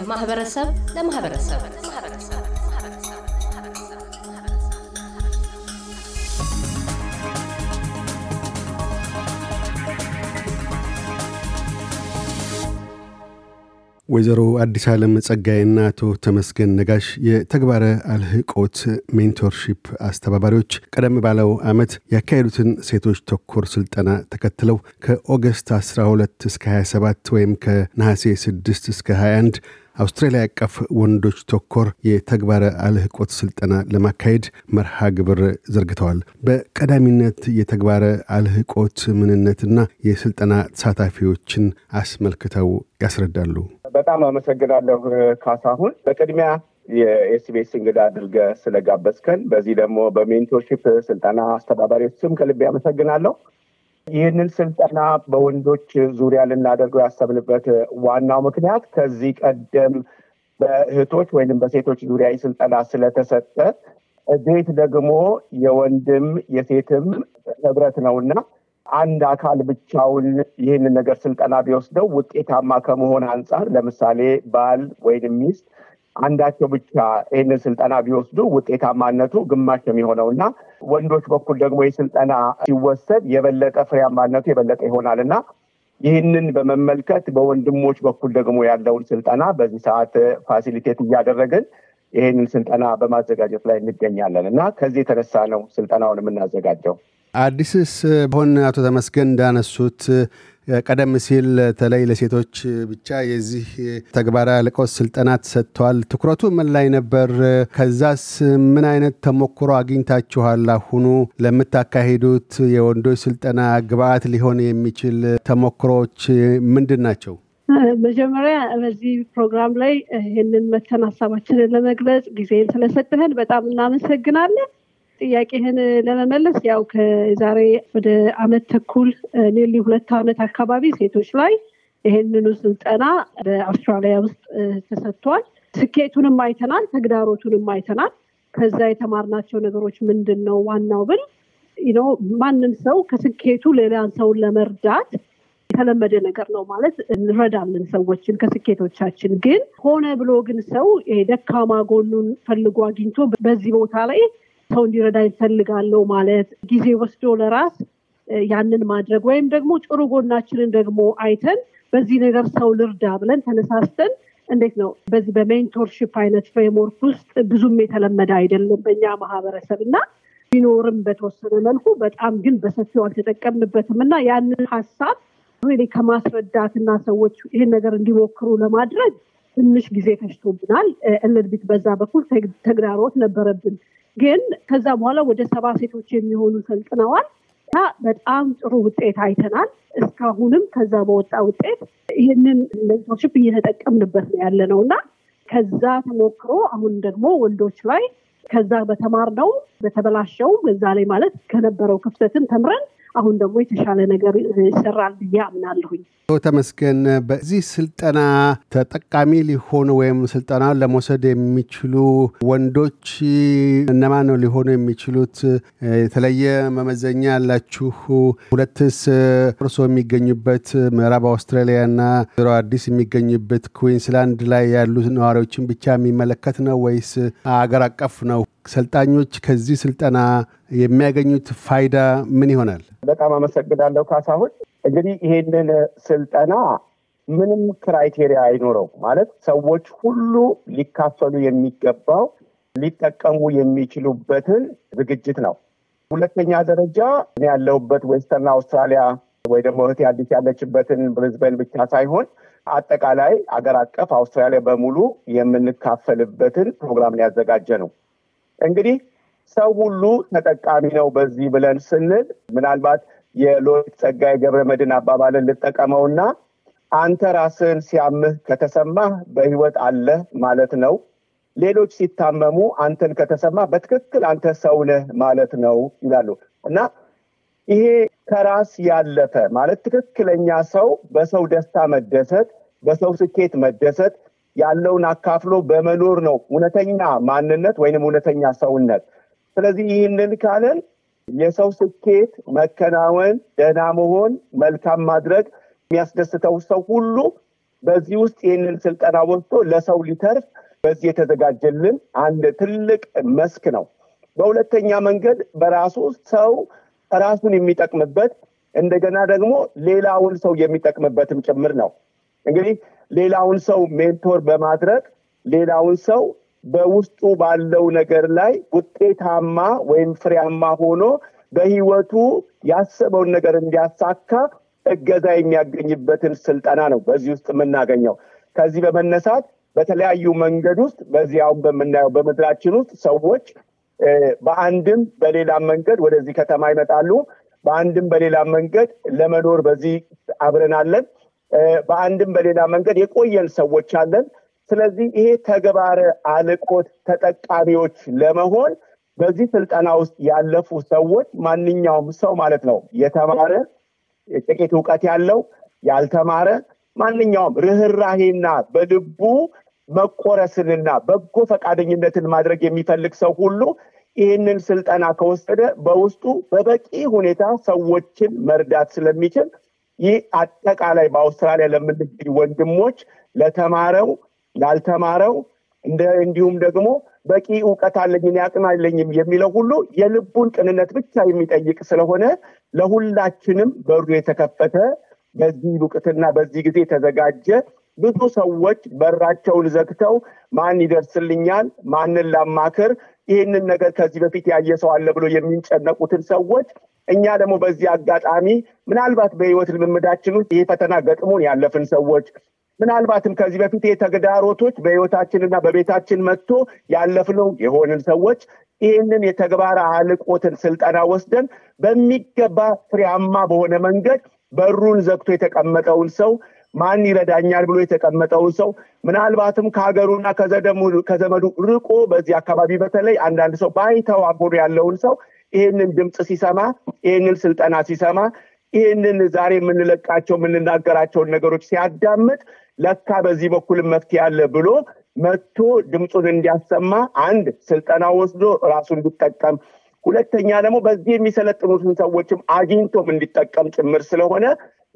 ከማህበረሰብ ለማህበረሰብ። ወይዘሮ አዲስ ዓለም ጸጋይና አቶ ተመስገን ነጋሽ የተግባረ አልህቆት mentorship አስተባባሪዎች ቀደም ባለው ዓመት ያካሄዱትን ሴቶች ተኮር ስልጠና ተከትለው ከኦገስት 12 እስከ 27 ወይም ከነሐሴ 6 እስከ 21 አውስትራሊያ አቀፍ ወንዶች ተኮር የተግባረ አልህቆት ስልጠና ለማካሄድ መርሃ ግብር ዘርግተዋል። በቀዳሚነት የተግባረ አልህቆት ምንነትና የስልጠና ተሳታፊዎችን አስመልክተው ያስረዳሉ። በጣም አመሰግናለሁ ካሳሁን። በቅድሚያ የኤስቢኤስ እንግዳ አድርገ ስለጋበዝከን፣ በዚህ ደግሞ በ mentorship ስልጠና አስተባባሪዎች ስም ከልቤ አመሰግናለሁ። ይህንን ስልጠና በወንዶች ዙሪያ ልናደርገው ያሰብንበት ዋናው ምክንያት ከዚህ ቀደም በእህቶች ወይንም በሴቶች ዙሪያ ስልጠና ስለተሰጠ ቤት ደግሞ የወንድም የሴትም ህብረት ነውና አንድ አካል ብቻውን ይህንን ነገር ስልጠና ቢወስደው ውጤታማ ከመሆን አንጻር ለምሳሌ ባል ወይንም ሚስት አንዳቸው ብቻ ይህንን ስልጠና ቢወስዱ ውጤታማነቱ ግማሽ የሚሆነው እና ወንዶች በኩል ደግሞ ይህ ስልጠና ሲወሰድ የበለጠ ፍሬያማነቱ የበለጠ ይሆናል እና ይህንን በመመልከት በወንድሞች በኩል ደግሞ ያለውን ስልጠና በዚህ ሰዓት ፋሲሊቴት እያደረግን ይህንን ስልጠና በማዘጋጀት ላይ እንገኛለን እና ከዚህ የተነሳ ነው ስልጠናውን የምናዘጋጀው። አዲስስ በሆን አቶ ተመስገን እንዳነሱት ቀደም ሲል በተለይ ለሴቶች ብቻ የዚህ ተግባራ ልቆት ስልጠና ተሰጥተዋል። ትኩረቱ ምን ላይ ነበር? ከዛስ ምን አይነት ተሞክሮ አግኝታችኋል? አሁኑ ለምታካሂዱት የወንዶች ስልጠና ግብአት ሊሆን የሚችል ተሞክሮዎች ምንድን ናቸው? መጀመሪያ በዚህ ፕሮግራም ላይ ይህንን መተን ሀሳባችንን ለመግለጽ ጊዜን ስለሰጥህን በጣም እናመሰግናለን። ጥያቄህን ለመመለስ ያው ከዛሬ ወደ አመት ተኩል ኔሊ ሁለት አመት አካባቢ ሴቶች ላይ ይህንኑ ስልጠና በአውስትራሊያ ውስጥ ተሰጥቷል። ስኬቱንም አይተናል፣ ተግዳሮቱንም አይተናል። ከዛ የተማርናቸው ነገሮች ምንድን ነው? ዋናው ብል ማንም ሰው ከስኬቱ ሌላን ሰውን ለመርዳት የተለመደ ነገር ነው ማለት እንረዳለን ሰዎችን ከስኬቶቻችን። ግን ሆነ ብሎ ግን ሰው ደካማ ጎኑን ፈልጎ አግኝቶ በዚህ ቦታ ላይ ሰው እንዲረዳ ይፈልጋለሁ ማለት ጊዜ ወስዶ ለራስ ያንን ማድረግ ወይም ደግሞ ጥሩ ጎናችንን ደግሞ አይተን በዚህ ነገር ሰው ልርዳ ብለን ተነሳስተን እንዴት ነው በዚህ በ mentorship አይነት framework ውስጥ ብዙም የተለመደ አይደለም በእኛ ማህበረሰብ እና ቢኖርም በተወሰነ መልኩ በጣም ግን በሰፊው አልተጠቀምንበትም እና ያንን ሀሳብ ሬ ከማስረዳት እና ሰዎች ይህን ነገር እንዲሞክሩ ለማድረግ ትንሽ ጊዜ ፈጅቶብናል። a little bit በዛ በኩል ተግዳሮት ነበረብን። ግን ከዛ በኋላ ወደ ሰባ ሴቶች የሚሆኑ ሰልጥነዋል በጣም ጥሩ ውጤት አይተናል። እስካሁንም ከዛ በወጣ ውጤት ይህንን ሜንቶርሽፕ እየተጠቀምንበት ነው ያለ ነው እና ከዛ ተሞክሮ አሁን ደግሞ ወንዶች ላይ ከዛ በተማርነው በተበላሸው በዛ ላይ ማለት ከነበረው ክፍተትን ተምረን አሁን ደግሞ የተሻለ ነገር ይሰራል ብዬ አምናለሁኝ። ተመስገን፣ በዚህ ስልጠና ተጠቃሚ ሊሆኑ ወይም ስልጠናውን ለመውሰድ የሚችሉ ወንዶች እነማን ነው ሊሆኑ የሚችሉት? የተለየ መመዘኛ ያላችሁ? ሁለትስ እርሶ የሚገኙበት ምዕራብ አውስትራሊያ እና ወይዘሮ አዲስ የሚገኙበት ኩዊንስላንድ ላይ ያሉ ነዋሪዎችን ብቻ የሚመለከት ነው ወይስ አገር አቀፍ ነው? ሰልጣኞች ከዚህ ስልጠና የሚያገኙት ፋይዳ ምን ይሆናል? በጣም አመሰግናለሁ ካሳሁን። እንግዲህ ይሄንን ስልጠና ምንም criteria አይኖረው ማለት ሰዎች ሁሉ ሊካፈሉ የሚገባው ሊጠቀሙ የሚችሉበትን ዝግጅት ነው። ሁለተኛ ደረጃ እኔ ያለሁበት Western Australia ወይ ደግሞ እህቴ አዲስ ያለችበትን ብሪዝበን ብቻ ሳይሆን አጠቃላይ አገር አቀፍ አውስትራሊያ በሙሉ የምንካፈልበትን ፕሮግራምን ያዘጋጀ ነው። እንግዲህ ሰው ሁሉ ተጠቃሚ ነው በዚህ ብለን ስንል ምናልባት የሎሬት ጸጋዬ ገብረ መድን አባባልን ልጠቀመውና አንተ ራስን ሲያምህ ከተሰማህ በህይወት አለህ ማለት ነው። ሌሎች ሲታመሙ አንተን ከተሰማ በትክክል አንተ ሰው ማለት ነው ይላሉ እና ይሄ ከራስ ያለፈ ማለት ትክክለኛ ሰው በሰው ደስታ መደሰት፣ በሰው ስኬት መደሰት ያለውን አካፍሎ በመኖር ነው እውነተኛ ማንነት ወይንም እውነተኛ ሰውነት። ስለዚህ ይህንን ካለን የሰው ስኬት፣ መከናወን፣ ደህና መሆን፣ መልካም ማድረግ የሚያስደስተው ሰው ሁሉ በዚህ ውስጥ ይህንን ስልጠና ወስዶ ለሰው ሊተርፍ በዚህ የተዘጋጀልን አንድ ትልቅ መስክ ነው። በሁለተኛ መንገድ በራሱ ሰው ራሱን የሚጠቅምበት እንደገና ደግሞ ሌላውን ሰው የሚጠቅምበትም ጭምር ነው። እንግዲህ ሌላውን ሰው ሜንቶር በማድረግ ሌላውን ሰው በውስጡ ባለው ነገር ላይ ውጤታማ ወይም ፍሬያማ ሆኖ በህይወቱ ያሰበውን ነገር እንዲያሳካ እገዛ የሚያገኝበትን ስልጠና ነው በዚህ ውስጥ የምናገኘው። ከዚህ በመነሳት በተለያዩ መንገድ ውስጥ በዚህ በምናየው በምድራችን ውስጥ ሰዎች በአንድም በሌላም መንገድ ወደዚህ ከተማ ይመጣሉ። በአንድም በሌላ መንገድ ለመኖር በዚህ አብረናለን። በአንድም በሌላ መንገድ የቆየን ሰዎች አለን። ስለዚህ ይሄ ተግባረ አልቆት ተጠቃሚዎች ለመሆን በዚህ ስልጠና ውስጥ ያለፉ ሰዎች ማንኛውም ሰው ማለት ነው የተማረ ጥቂት እውቀት ያለው ያልተማረ ማንኛውም ርኅራሄና በልቡ መቆረስንና በጎ ፈቃደኝነትን ማድረግ የሚፈልግ ሰው ሁሉ ይህንን ስልጠና ከወሰደ በውስጡ በበቂ ሁኔታ ሰዎችን መርዳት ስለሚችል ይህ አጠቃላይ በአውስትራሊያ ለምንገኝ ወንድሞች ለተማረው ላልተማረው እንዲሁም ደግሞ በቂ እውቀት አለኝ አቅም አለኝም የሚለው ሁሉ የልቡን ቅንነት ብቻ የሚጠይቅ ስለሆነ ለሁላችንም በሩ የተከፈተ በዚህ እውቀትና በዚህ ጊዜ የተዘጋጀ ብዙ ሰዎች በራቸውን ዘግተው ማን ይደርስልኛል፣ ማንን ላማክር፣ ይህንን ነገር ከዚህ በፊት ያየ ሰው አለ ብሎ የሚንጨነቁትን ሰዎች እኛ ደግሞ በዚህ አጋጣሚ ምናልባት በህይወት ልምምዳችን ይህ ፈተና ገጥሞን ያለፍን ሰዎች ምናልባትም ከዚህ በፊት የተግዳሮቶች በህይወታችንና በቤታችን መጥቶ ያለፍነው የሆንን ሰዎች ይህንን የተግባር አልቆትን ስልጠና ወስደን በሚገባ ፍሬያማ በሆነ መንገድ በሩን ዘግቶ የተቀመጠውን ሰው ማን ይረዳኛል ብሎ የተቀመጠውን ሰው ምናልባትም ከሀገሩና ከዘመዱ ርቆ በዚህ አካባቢ በተለይ አንዳንድ ሰው ጓዳ ያለውን ሰው ይህንን ድምፅ ሲሰማ ይህንን ስልጠና ሲሰማ ይህንን ዛሬ የምንለቃቸው የምንናገራቸውን ነገሮች ሲያዳምጥ ለካ በዚህ በኩልም መፍትሄ አለ ብሎ መጥቶ ድምፁን እንዲያሰማ አንድ ስልጠና ወስዶ ራሱ እንዲጠቀም ሁለተኛ ደግሞ በዚህ የሚሰለጥኑትን ሰዎችም አግኝቶም እንዲጠቀም ጭምር ስለሆነ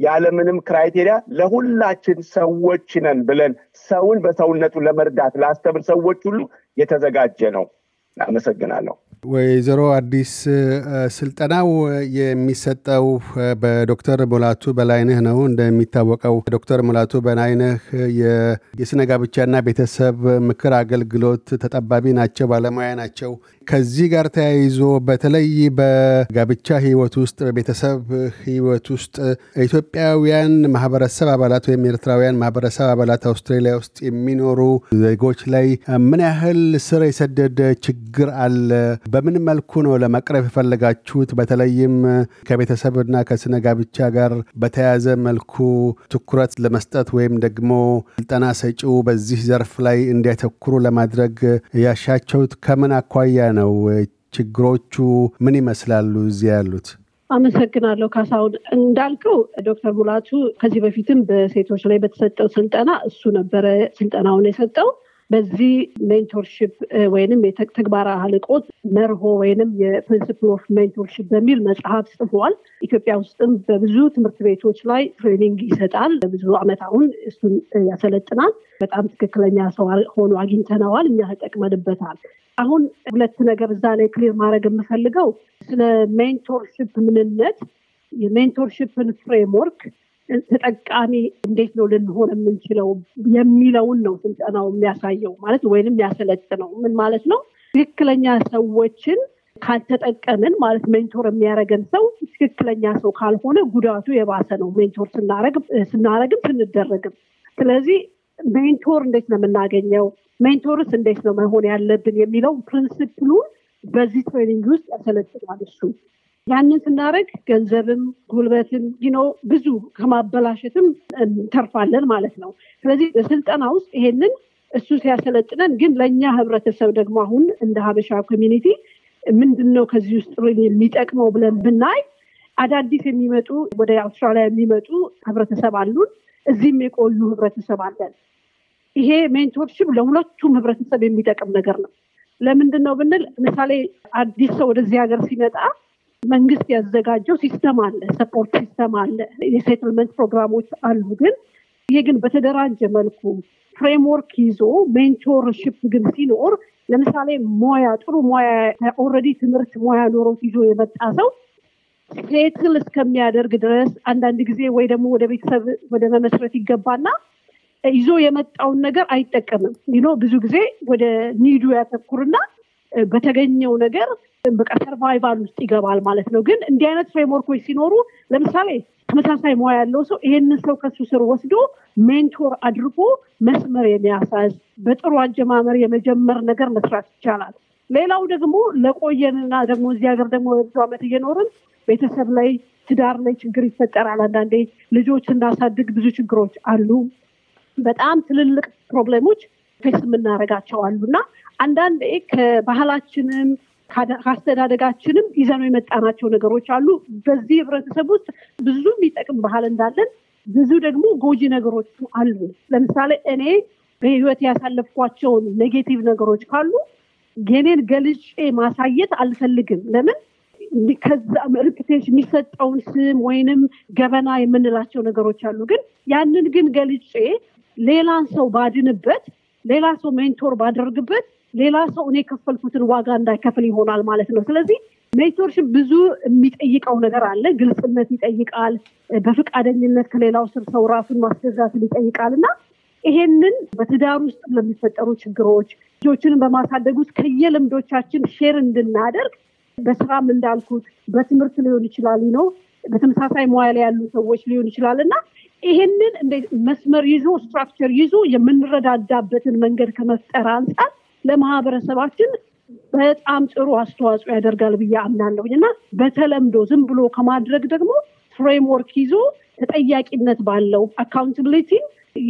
ያለምንም criteria ለሁላችን ሰዎች ነን ብለን ሰውን በሰውነቱ ለመርዳት ላስተብር ሰዎች ሁሉ የተዘጋጀ ነው። አመሰግናለሁ። ወይዘሮ አዲስ ስልጠናው የሚሰጠው በዶክተር ሙላቱ በላይነህ ነው። እንደሚታወቀው ዶክተር ሙላቱ በላይነህ የስነ ጋብቻና ቤተሰብ ምክር አገልግሎት ተጠባቢ ናቸው፣ ባለሙያ ናቸው። ከዚህ ጋር ተያይዞ በተለይ በጋብቻ ህይወት ውስጥ በቤተሰብ ህይወት ውስጥ ኢትዮጵያውያን ማህበረሰብ አባላት ወይም ኤርትራውያን ማህበረሰብ አባላት አውስትራሊያ ውስጥ የሚኖሩ ዜጎች ላይ ምን ያህል ስር የሰደደ ችግር አለ? በምን መልኩ ነው ለመቅረብ የፈለጋችሁት? በተለይም ከቤተሰብና ከስነ ጋብቻ ጋር በተያያዘ መልኩ ትኩረት ለመስጠት ወይም ደግሞ ስልጠና ሰጪው በዚህ ዘርፍ ላይ እንዲያተኩሩ ለማድረግ ያሻቸውት ከምን አኳያ ነው? ችግሮቹ ምን ይመስላሉ እዚህ ያሉት? አመሰግናለሁ ካሳሁን። እንዳልከው ዶክተር ሙላቱ ከዚህ በፊትም በሴቶች ላይ በተሰጠው ስልጠና እሱ ነበረ ስልጠናውን የሰጠው። በዚህ mentorship ወይንም የተግባረ አልህቆት መርሆ ወይንም የ principle of mentorship በሚል መጽሐፍ ጽፏል። ኢትዮጵያ ውስጥም በብዙ ትምህርት ቤቶች ላይ training ይሰጣል። ለብዙ ዓመት አሁን እሱን ያሰለጥናል። በጣም ትክክለኛ ሰው ሆኖ አግኝተነዋል። እኛ ተጠቅመንበታል። አሁን ሁለት ነገር እዛ ላይ clear ማድረግ የምፈልገው ስለ mentorship ምንነት የ mentorship ን framework ተጠቃሚ እንዴት ነው ልንሆን የምንችለው የሚለውን ነው ስልጠናው የሚያሳየው ማለት ወይንም የሚያሰለጥነው። ምን ማለት ነው? ትክክለኛ ሰዎችን ካልተጠቀምን ማለት mentor የሚያደርገን ሰው ትክክለኛ ሰው ካልሆነ ጉዳቱ የባሰ ነው። mentor ስናረግም ስንደረግም። ስለዚህ mentor እንዴት ነው የምናገኘው? mentor ስ እንዴት ነው መሆን ያለብን የሚለው principle ኡን በዚህ training ውስጥ ያሰለጥናል እሱ ያንን ስናደርግ ገንዘብም ጉልበትም ነው ብዙ ከማበላሸትም እንተርፋለን ማለት ነው። ስለዚህ በስልጠና ውስጥ ይሄንን እሱ ሲያሰለጥነን፣ ግን ለእኛ ህብረተሰብ ደግሞ አሁን እንደ ሀበሻ community ምንድን ነው ከዚህ ውስጥ የሚጠቅመው ብለን ብናይ አዳዲስ የሚመጡ ወደ አውስትራሊያ የሚመጡ ህብረተሰብ አሉን። እዚህም የቆዩ ህብረተሰብ አለን። ይሄ mentorship ለሁለቱም ህብረተሰብ የሚጠቅም ነገር ነው። ለምንድን ነው ብንል ምሳሌ አዲስ ሰው ወደዚህ ሀገር ሲመጣ መንግስት ያዘጋጀው system አለ፣ support system አለ፣ የ settlement ፕሮግራሞች አሉ። ግን ይሄ ግን በተደራጀ መልኩ framework ይዞ mentorship ግን ሲኖር ለምሳሌ ሞያ ጥሩ ሞያ already ትምህርት ሞያ ኖሮት ይዞ የመጣ ሰው settle እስከሚያደርግ ድረስ አንዳንድ ጊዜ ወይ ደግሞ ወደ ቤተሰብ ወደ መመስረት ይገባና ይዞ የመጣውን ነገር አይጠቀምም። you know ብዙ ጊዜ ወደ need ኡ ያተኩርና በተገኘው ነገር በቃ survival ውስጥ ይገባል ማለት ነው። ግን እንዲህ አይነት framework ኦች ሲኖሩ ለምሳሌ ተመሳሳይ ሙያ ያለው ሰው ይሄንን ሰው ከሱ ስር ወስዶ mentor አድርጎ መስመር የሚያሳዝ በጥሩ አጀማመር የመጀመር ነገር መስራት ይቻላል። ሌላው ደግሞ ለቆየንና ደግሞ እዚህ ሀገር ደግሞ በብዙ ዓመት እየኖርን ቤተሰብ ላይ ትዳር ላይ ችግር ይፈጠራል። አንዳንዴ ልጆች እናሳድግ ብዙ ችግሮች አሉ። በጣም ትልልቅ problem ኦች face የምናደርጋቸው አሉ እና አንዳንዴ ከባህላችንም ከአስተዳደጋችንም ይዘነው የመጣናቸው ነገሮች አሉ። በዚህ ህብረተሰብ ውስጥ ብዙ የሚጠቅም ባህል እንዳለን ብዙ ደግሞ ጎጂ ነገሮች አሉ። ለምሳሌ እኔ በህይወት ያሳለፍኳቸውን negative ነገሮች ካሉ የኔን ገልጬ ማሳየት አልፈልግም። ለምን ከዛ reputation የሚሰጠውን ስም ወይንም ገበና የምንላቸው ነገሮች አሉ። ግን ያንን ግን ገልጬ ሌላን ሰው ባድንበት፣ ሌላ ሰው mentor ባደርግበት ሌላ ሰው እኔ የከፈልኩትን ዋጋ እንዳይከፍል ይሆናል ማለት ነው። ስለዚህ mentorship ብዙ የሚጠይቀው ነገር አለ። ግልጽነት ይጠይቃል። በፈቃደኝነት ከሌላው ስር ሰው ራሱን ማስገዛትን ይጠይቃል እና ይሄንን በትዳር ውስጥ ለሚፈጠሩ ችግሮች ልጆችንን በማሳደግ ውስጥ ከየልምዶቻችን share እንድናደርግ በስራም እንዳልኩት በትምህርት ሊሆን ይችላል ነው በተመሳሳይ ሙያ ላይ ያሉ ሰዎች ሊሆን ይችላል እና ይሄንን መስመር ይዞ structure ይዞ የምንረዳዳበትን መንገድ ከመፍጠር አንጻር ለማህበረሰባችን በጣም ጥሩ አስተዋጽኦ ያደርጋል ብዬ አምናለሁኝ እና በተለምዶ ዝም ብሎ ከማድረግ ደግሞ framework ይዞ ተጠያቂነት ባለው accountability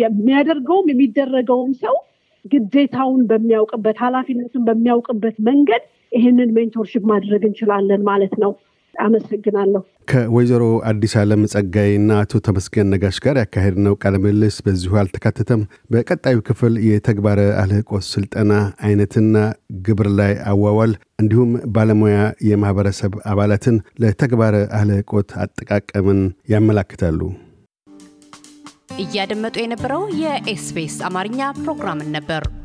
የሚያደርገውም የሚደረገውም ሰው ግዴታውን በሚያውቅበት ኃላፊነቱን በሚያውቅበት መንገድ ይህንን mentorship ማድረግ እንችላለን ማለት ነው። አመሰግናለሁ። ከወይዘሮ አዲስ ዓለም ጸጋይና አቶ ተመስገን ነጋሽ ጋር ያካሄድነው ቃለ ምልልስ በዚሁ አልተካተተም። በቀጣዩ ክፍል የተግባረ አልህቆት ስልጠና አይነትና ግብር ላይ አዋዋል እንዲሁም ባለሙያ የማህበረሰብ አባላትን ለተግባረ አልህቆት አጠቃቀምን ያመላክታሉ። እያደመጡ የነበረው የ SBS አማርኛ ፕሮግራምን ነበር።